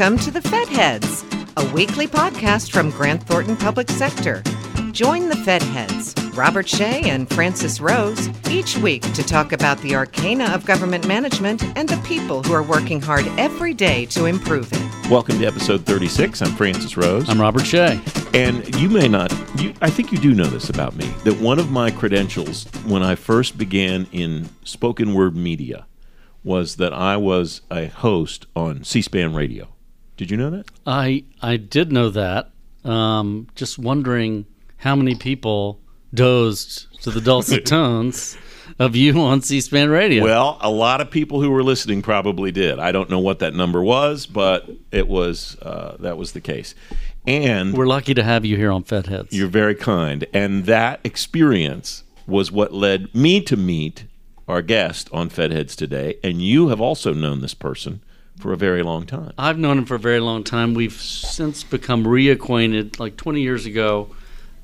Welcome to the Fed Heads, a weekly podcast from Grant Thornton Public Sector. Join the Fed Heads, Robert Shea and Francis Rose, each week to talk about the arcana of government management and the people who are working hard every day to improve it. Welcome to episode 36. I'm Francis Rose. I'm Robert Shea. And you may not, you, I think you do know this about me, that one of my credentials when I first began in spoken word media was that I was a host on C SPAN radio. Did you know that? I I did know that. Um, just wondering how many people dozed to the dulcet tones of you on C-SPAN radio. Well, a lot of people who were listening probably did. I don't know what that number was, but it was uh, that was the case. And we're lucky to have you here on Fed Heads. You're very kind, and that experience was what led me to meet our guest on Fed Heads today. And you have also known this person for a very long time. I've known him for a very long time. We've since become reacquainted. Like 20 years ago,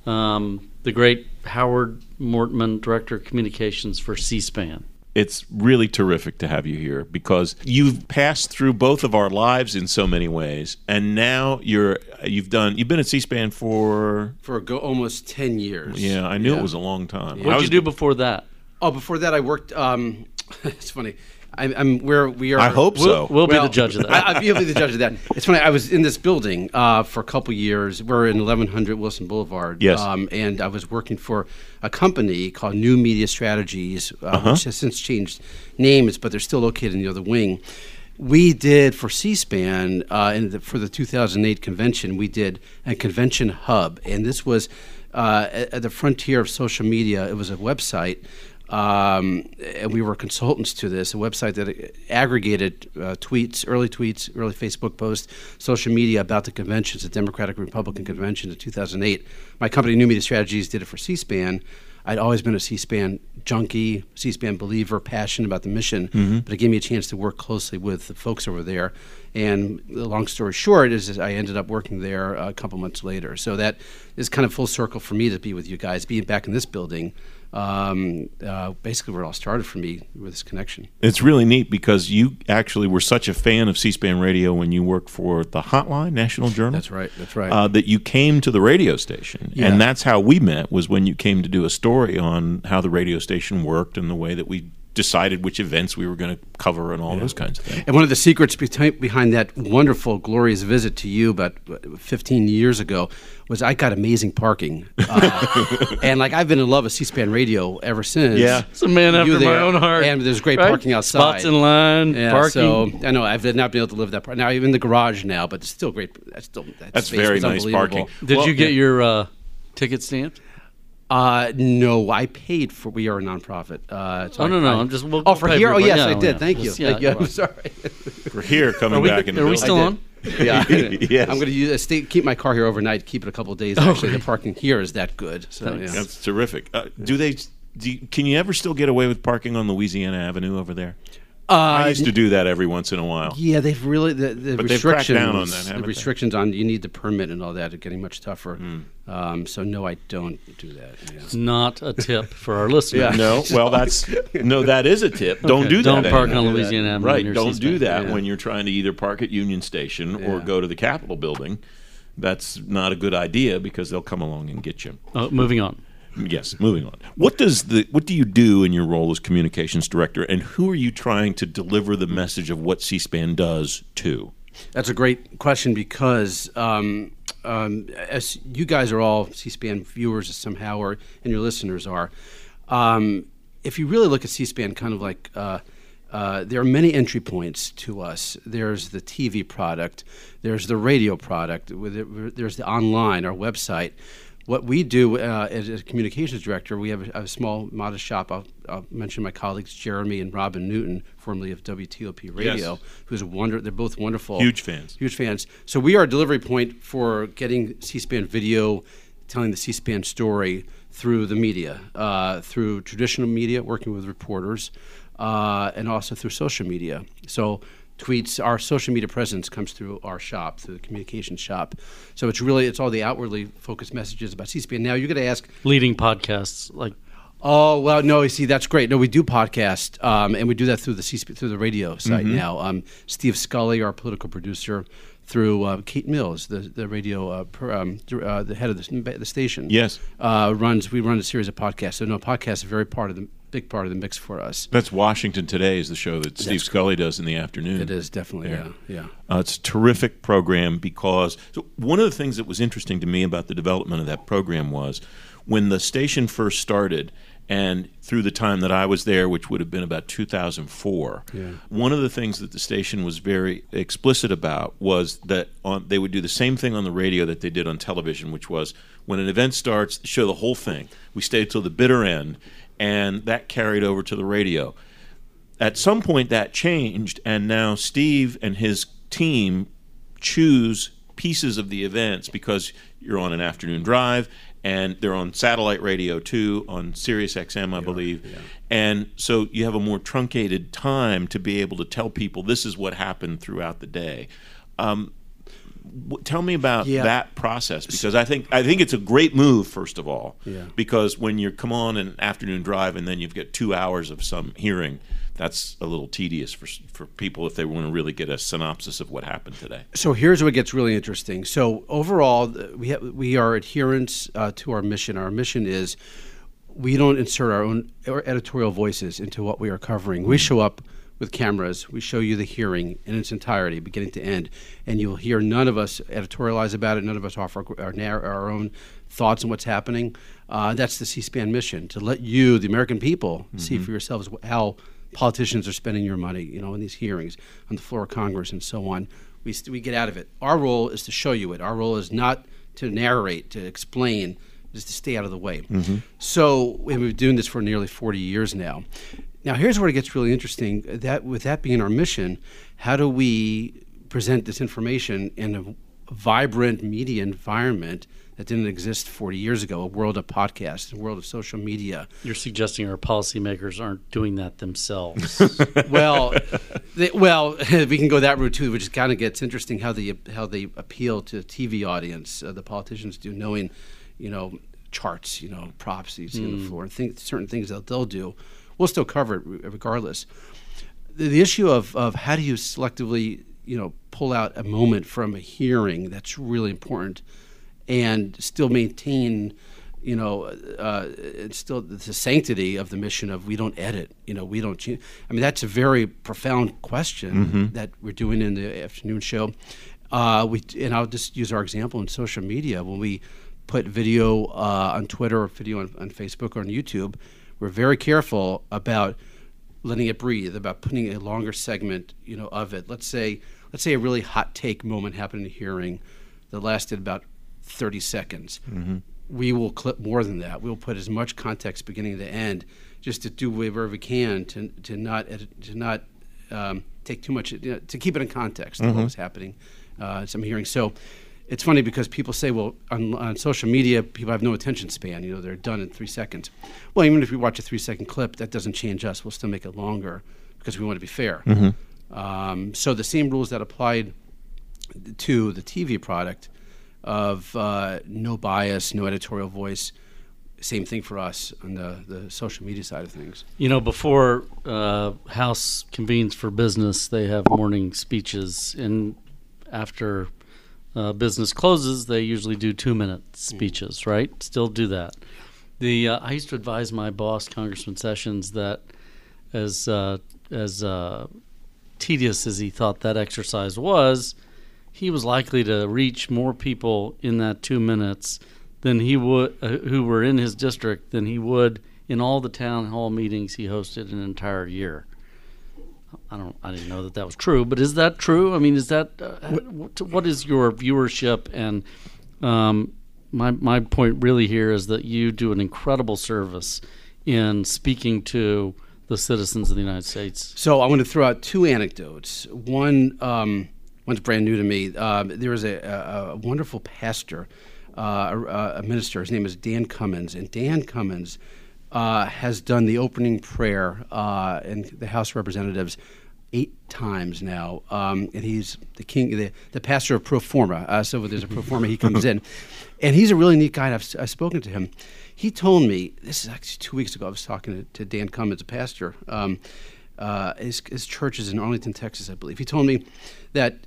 um, the great Howard Mortman, Director of Communications for C SPAN. It's really terrific to have you here because you've passed through both of our lives in so many ways, and now you're you've done you've been at C-SPAN for for go, almost ten years. Yeah, I knew yeah. it was a long time. What did you do before that? Oh, before that, I worked. Um, it's funny. I'm, I'm where we are. I hope so. We'll, we'll well, be the judge of that. I, will be the judge of that. It's funny. I was in this building uh, for a couple years. We're in 1100 Wilson Boulevard. Yes. Um, and I was working for a company called New Media Strategies, uh, uh-huh. which has since changed names, but they're still located in the other wing. We did for C-SPAN uh, the, for the 2008 convention. We did a convention hub, and this was uh, at, at the frontier of social media. It was a website um, and we were consultants to this, a website that aggregated uh, tweets, early tweets, early Facebook posts, social media about the conventions, the Democratic Republican convention in 2008. My company, New Media Strategies, did it for C-SPAN. I'd always been a C-SPAN junkie, C-SPAN believer, passionate about the mission, mm-hmm. but it gave me a chance to work closely with the folks over there. And the long story short is I ended up working there a couple months later. So that is kind of full circle for me to be with you guys, being back in this building um, uh, basically where it all started for me with this connection. It's really neat because you actually were such a fan of C-SPAN radio when you worked for the Hotline National Journal. That's right. That's right. Uh, that you came to the radio station, yeah. and that's how we met. Was when you came to do a story on how the radio station worked and the way that we decided which events we were going to cover and all yeah. those kinds of things. And one of the secrets behind that wonderful, glorious visit to you about 15 years ago was I got amazing parking. Uh, and like I've been in love with C-SPAN radio ever since. Yeah, it's a man after my own heart. And there's great right? parking outside. Spots in line, yeah, parking. So I know I've not been able to live that part. Now even the garage now, but it's still great. That's still that that's very nice parking. Did well, you get yeah. your uh, ticket stamped? Uh, no, I paid for. We are a nonprofit. Uh, so oh no, I, no, I, am just. We'll, oh, for here. Oh yes, I did. Yeah. Thank you. Yeah, Thank you. I'm sorry. For here, coming we, back in. Are we still on? yeah, yes. I'm going to stay, keep my car here overnight. Keep it a couple of days. Actually, the parking here is that good. So yeah. that's terrific. Uh, do they? Do you, can you ever still get away with parking on Louisiana Avenue over there? Uh, I used to do that every once in a while. Yeah, they've really the, the but restrictions. down on that, the restrictions they? on you need the permit and all that are getting much tougher. Mm. Um, so no, I don't do that. Yeah. It's not a tip for our listeners. yeah. No, well, that's no, that is a tip. Don't do that. Don't park on Louisiana Avenue. Right. Don't C-SPAN. do that yeah. when you're trying to either park at Union Station or go to the Capitol building. That's not a good idea because they'll come along and get you. Uh, moving on. Yes, moving on. What does the what do you do in your role as communications director, and who are you trying to deliver the message of what C-SPAN does to? That's a great question because um, um, as you guys are all C-SPAN viewers somehow, or and your listeners are, um, if you really look at C-SPAN, kind of like. Uh, uh, there are many entry points to us. There's the TV product, there's the radio product, there's the online, our website what we do uh, as a communications director, we have a, a small, modest shop. I'll, I'll, mention my colleagues Jeremy and Robin Newton, formerly of WTOP Radio, yes. who's a wonder. They're both wonderful, huge fans, huge fans. So we are a delivery point for getting C-SPAN video, telling the C-SPAN story through the media, uh, through traditional media, working with reporters, uh, and also through social media. So tweets our social media presence comes through our shop through the communication shop so it's really it's all the outwardly focused messages about c-span now you're going to ask leading podcasts like Oh well, no. You see, that's great. No, we do podcast, um, and we do that through the C- through the radio site now. Um, Steve Scully, our political producer, through uh, Kate Mills, the the radio uh, per, um, uh, the head of the, the station. Yes. uh, runs. We run a series of podcasts. So no, podcasts is a very part of the big part of the mix for us. That's Washington Today is the show that Steve Scully does in the afternoon. It is definitely yeah, yeah. Uh, it's a terrific program because so one of the things that was interesting to me about the development of that program was when the station first started and through the time that I was there, which would have been about 2004, one of the things that the station was very explicit about was that on, they would do the same thing on the radio that they did on television, which was when an event starts, show the whole thing. We stayed till the bitter end, and that carried over to the radio. At some point that changed and now steve and his team choose pieces of the events because you're on an afternoon drive and they're on satellite radio too on Sirius XM I believe. yeah. and so you have a more truncated time to be able to tell people this is what happened throughout the day. Um, w- tell me about Yeah. that process because I think I think it's a great move first of all Yeah. because when you come on an afternoon drive and then you've got two hours of some hearing, that's a little tedious for for people if they want to really get a synopsis of what happened today. So here's what gets really interesting. So overall, we have, we are adherents uh, to our mission. Our mission is we don't insert our own or editorial voices into what we are covering. We show up with cameras. We show you the hearing in its entirety, beginning to end, and you'll hear none of us editorialize about it. None of us offer our, narr- our own thoughts on what's happening. Uh, that's the C-SPAN mission to let you, the American people, see for yourselves how politicians are spending your money. You know, in these hearings on the floor of Congress and so on. We st- we get out of it. Our role is to show you it. Our role is not to narrate, to explain, just to stay out of the way. So we've been doing this for nearly 40 years now. Now, here's where it gets really interesting. That with that being our mission, how do we present this information in a vibrant media environment that didn't exist 40 years ago? A world of podcasts, a world of social media. You're suggesting our policymakers aren't doing that themselves. well, they, well, we can go that route too, which kind of gets interesting how they how they appeal to the TV audience. Uh, the politicians do, knowing, you know, charts, you know, props you see on the floor, and think certain things that they'll do. We'll still cover it regardless. The, the issue of of how do you selectively, you know, pull out a moment from a hearing that's really important, and still maintain you know, uh, it's still the sanctity of the mission of we don't edit, you know, we don't. change. I mean, that's a very profound question that we're doing in the afternoon show. Uh, we and I'll just use our example in social media when we put video uh, on Twitter or video on, on Facebook or on YouTube. We're very careful about letting it breathe, about putting a longer segment, you know, of it. Let's say, let's say a really hot take moment happened in a hearing that lasted about 30 seconds. We will clip more than that. We'll put as much context beginning to end, just to do whatever we can to to not to not um, take too much, you know, to keep it in context of what was happening. Uh, in some hearings. So. It's funny because people say, well, on, on social media, people have no attention span. You know, they're done in three seconds. Well, even if we watch a three second clip, that doesn't change us. We'll still make it longer because we want to be fair. Um, so the same rules that applied to the TV product of uh, no bias, no editorial voice, same thing for us on the, the social media side of things. you know, before uh, House convenes for business, they have morning speeches, and after uh, business closes, they usually do two-minute speeches. Right? Still do that. The uh, I used to advise my boss, Congressman Sessions, that as uh, as uh, tedious as he thought that exercise was, he was likely to reach more people in that two minutes than he would uh, who were in his district than he would in all the town hall meetings he hosted an entire year. I don't. I didn't know that that was true, but is that true? I mean, is that uh, what, what is your viewership? And um, my my point really here is that you do an incredible service in speaking to the citizens of the United States. So I want to throw out two anecdotes. One, um, one's brand new to me. Um, there was a, a, a wonderful pastor, uh, a, a minister. His name is Dan Cummins, and Dan Cummins uh, has done the opening prayer uh, in the House of Representatives eight times now, um, and he's the king, the, the pastor of Pro Forma. Uh, so there's a Pro Forma, he comes in, and he's a really neat guy. I've, I've spoken to him. He told me this is actually two weeks ago. I was talking to, to Dan Cummins, a pastor. Um, uh, his, his church is in Arlington, Texas, I believe. He told me that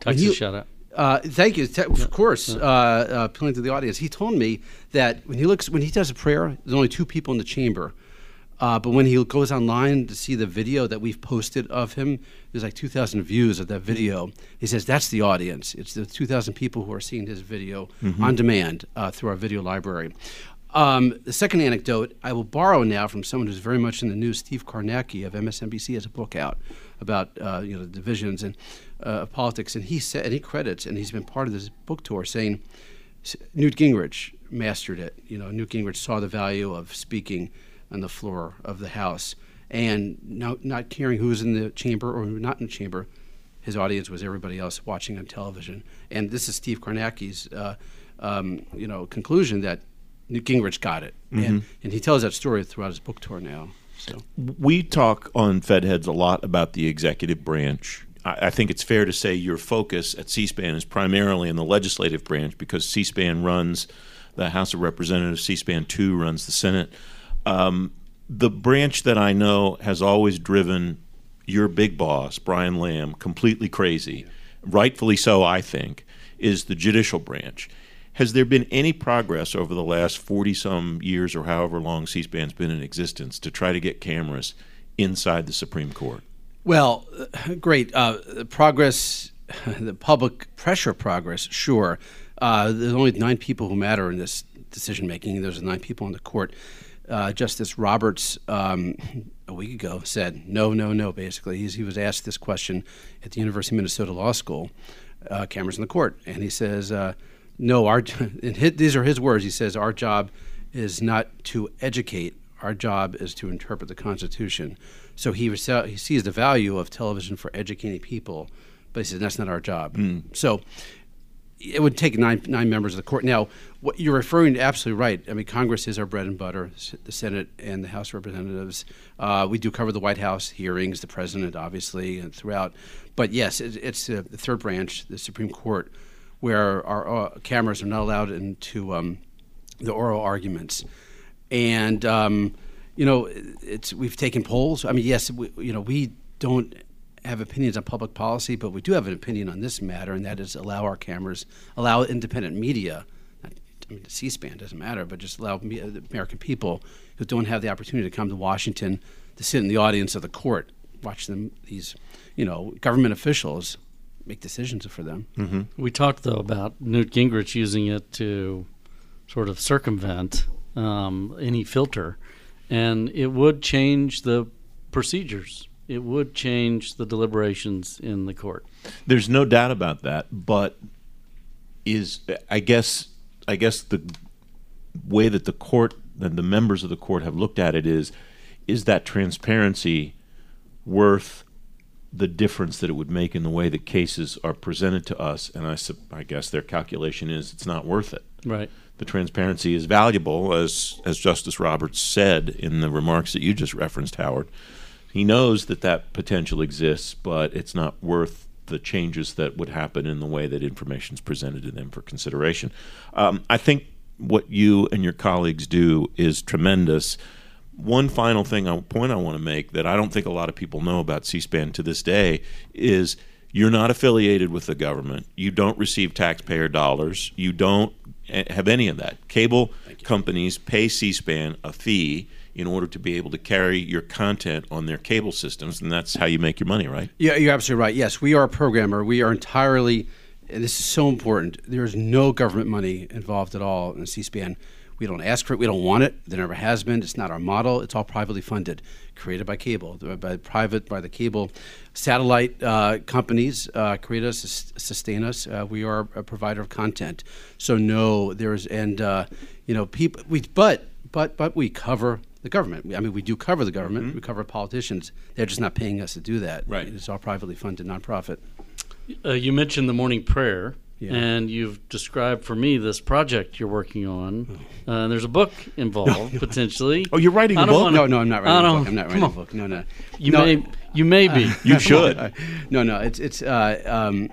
Texas he- shout out. Uh, thank you. Of course, uh, uh, appealing to the audience. He told me that when he looks, when he does a prayer, there's only two people in the chamber. Uh, but when he goes online to see the video that we've posted of him, there's like 2,000 views of that video. He says that's the audience. It's the 2,000 people who are seeing his video on demand uh, through our video library. Um, the second anecdote I will borrow now from someone who's very much in the news. Steve Kornacki of MSNBC has a book out about uh, you know the divisions and uh, politics, and he said and he credits and he's been part of this book tour saying Newt Gingrich mastered it. You know, Newt Gingrich saw the value of speaking on the floor of the House and not, not caring who was in the chamber or who not in the chamber. His audience was everybody else watching on television. And this is Steve Kornacki's, uh, um, you know, conclusion that Newt Gingrich got it, and, and he tells that story throughout his book tour now. So We talk on Fed Heads a lot about the executive branch. I, I think it's fair to say your focus at C SPAN is primarily in the legislative branch because C SPAN runs the House of Representatives, C SPAN 2 runs the Senate. Um, the branch that I know has always driven your big boss, Brian Lamb, completely crazy, rightfully so, I think, is the judicial branch. Has there been any progress over the last 40 some years or however long C SPAN's been in existence to try to get cameras inside the Supreme Court? Well, uh, great. Uh, progress, the public pressure progress, sure. Uh, there's only nine people who matter in this decision making. There's nine people on the court. Uh, Justice Roberts, um, a week ago, said no, no, no, basically. He's, he was asked this question at the University of Minnesota Law School, uh, cameras in the court. And he says, uh, no, our, and his, these are his words. He says, our job is not to educate our job is to interpret the Constitution. So he, was, he sees the value of television for educating people, but he says that's not our job. So it would take nine nine members of the court. Now, what you're referring to, absolutely right. I mean, Congress is our bread and butter. The Senate and the House of Representatives. Uh, we do cover the White House hearings, the president, obviously, and throughout. But yes, it, it's uh, the third branch, the Supreme Court, where our uh, cameras are not allowed into um, the oral arguments. And um, you know, it's we've taken polls. I mean, yes, we, you know, we don't have opinions on public policy, but we do have an opinion on this matter, and that is allow our cameras, allow independent media. I mean, C-SPAN doesn't matter, but just allow me, the American people who don't have the opportunity to come to Washington to sit in the audience of the court, watch them these, you know, government officials make decisions for them. We talked though about Newt Gingrich using it to sort of circumvent um, any filter, and it would change the procedures. It would change the deliberations in the court. There's no doubt about that, but is I guess I guess the way that the court and the members of the court have looked at it is is that transparency worth the difference that it would make in the way that cases are presented to us and I I guess their calculation is it's not worth it. Right. The transparency is valuable as as Justice Roberts said in the remarks that you just referenced Howard. He knows that that potential exists, but it's not worth the changes that would happen in the way that information is presented to them for consideration. Um, I think what you and your colleagues do is tremendous. One final thing, I, point I want to make that I don't think a lot of people know about C-SPAN to this day is you're not affiliated with the government. You don't receive taxpayer dollars. You don't eh, have any of that. Cable companies pay C-SPAN a fee in order to be able to carry your content on their cable systems, and that's how you make your money, right? Yeah, you're absolutely right. Yes, we are a programmer. We are entirely, and this is so important. There is no government money involved at all in C-SPAN. We don't ask for it. We don't want it. There never has been. It's not our model. It's all privately funded, created by cable, by private, by the cable satellite uh, companies. Uh, create us, sustain us. Uh, we are a provider of content. So no, there's and uh, you know people. We but but but we cover the government. I mean, we do cover the government. We cover politicians. They're just not paying us to do that. Right. It's all privately funded nonprofit. Uh, you mentioned the morning prayer, Yeah. And you've described for me this project you're working on. Uh, and there's a book involved potentially. Oh, you're writing I a book? wanna- No, no, I'm not writing a book. I'm not writing a book. No, no. You no, may you may be. You should. no, no. It's it's. Uh, um,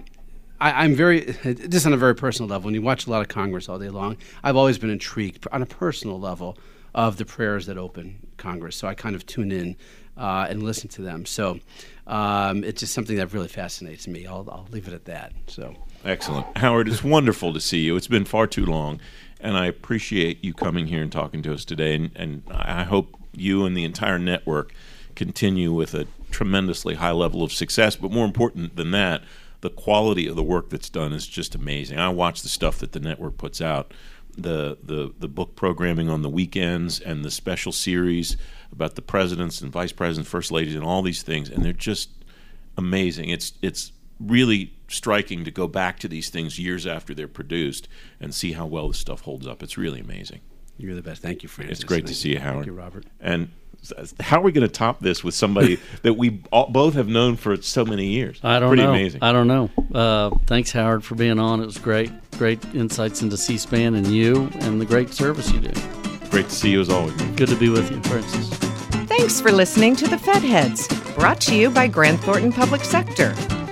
I, I'm very just on a very personal level. When you watch a lot of Congress all day long, I've always been intrigued on a personal level of the prayers that open Congress. So I kind of tune in uh, and listen to them. So um, it's just something that really fascinates me. I'll, I'll leave it at that. So Excellent. Howard, it's wonderful to see you. It's been far too long, and I appreciate you coming here and talking to us today. And, and I hope you and the entire network continue with a tremendously high level of success. But more important than that, the quality of the work that's done is just amazing. I watch the stuff that the network puts out. The, the the book programming on the weekends and the special series about the presidents and vice presidents, first ladies, and all these things, and they're just amazing. It's it's really striking to go back to these things years after they're produced and see how well the stuff holds up. It's really amazing. you're the best. Thank you, Francis. It's great to see you, Howard. Thank you, Robert. And how are we going to top this with somebody that we all, both have known for so many years? I don't know. Pretty know. amazing. I don't know. Uh, thanks, Howard, for being on. It was great. Great insights into C-SPAN and you, and the great service you do. great to see you as always. Good to be with you, Francis. Thanks for listening to the Fed Heads, brought to you by Grant Thornton Public Sector.